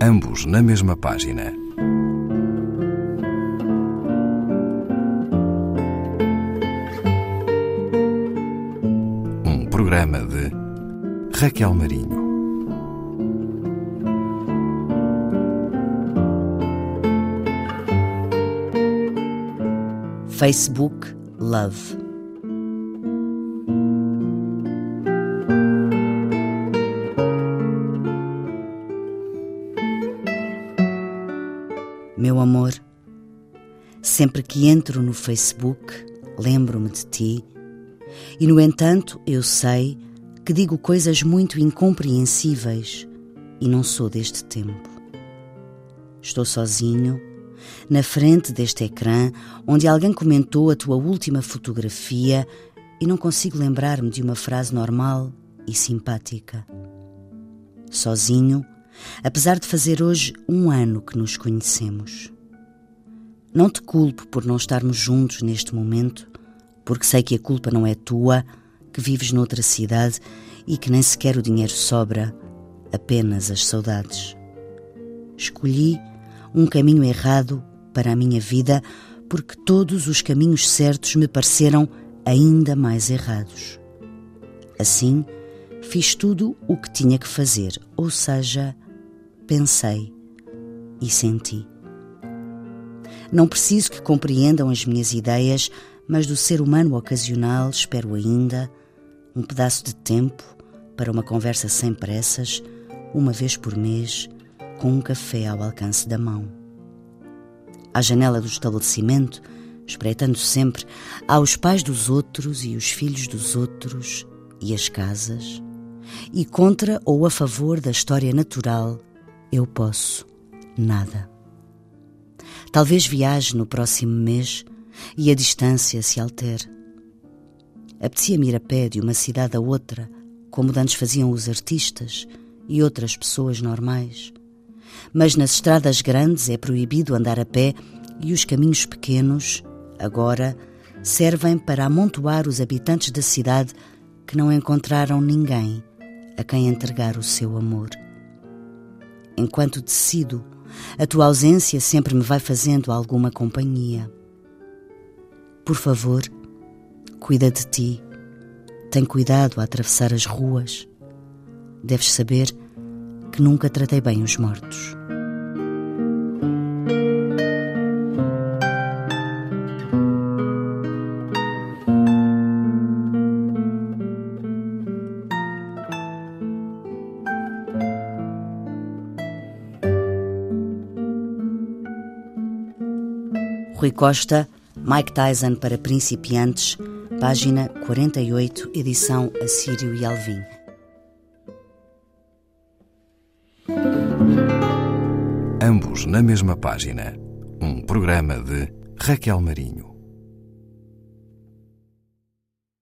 ambos na mesma página. Um programa de Raquel Marinho. Facebook Love. Meu amor, sempre que entro no Facebook, lembro-me de ti, e no entanto eu sei que digo coisas muito incompreensíveis e não sou deste tempo. Estou sozinho, na frente deste ecrã, onde alguém comentou a tua última fotografia e não consigo lembrar-me de uma frase normal e simpática. Sozinho, apesar de fazer hoje um ano que nos conhecemos. Não te culpo por não estarmos juntos neste momento, porque sei que a culpa não é tua, que vives noutra cidade e que nem sequer o dinheiro sobra, apenas as saudades. Escolhi um caminho errado para a minha vida porque todos os caminhos certos me pareceram ainda mais errados. Assim, fiz tudo o que tinha que fazer, ou seja, pensei e senti. Não preciso que compreendam as minhas ideias, mas do ser humano ocasional espero ainda um pedaço de tempo para uma conversa sem pressas, uma vez por mês, com um café ao alcance da mão. À janela do estabelecimento, espreitando sempre, há os pais dos outros e os filhos dos outros e as casas, e contra ou a favor da história natural eu posso nada. Talvez viaje no próximo mês e a distância se altere. Apetecia-me ir a pé de uma cidade a outra, como antes faziam os artistas e outras pessoas normais. Mas nas estradas grandes é proibido andar a pé e os caminhos pequenos, agora, servem para amontoar os habitantes da cidade que não encontraram ninguém a quem entregar o seu amor enquanto decido, a tua ausência sempre me vai fazendo alguma companhia. Por favor, cuida de ti. Tem cuidado a atravessar as ruas. Deves saber que nunca tratei bem os mortos. Rui Costa, Mike Tyson para principiantes, página 48, edição Assírio e Alvim. Ambos na mesma página. Um programa de Raquel Marinho.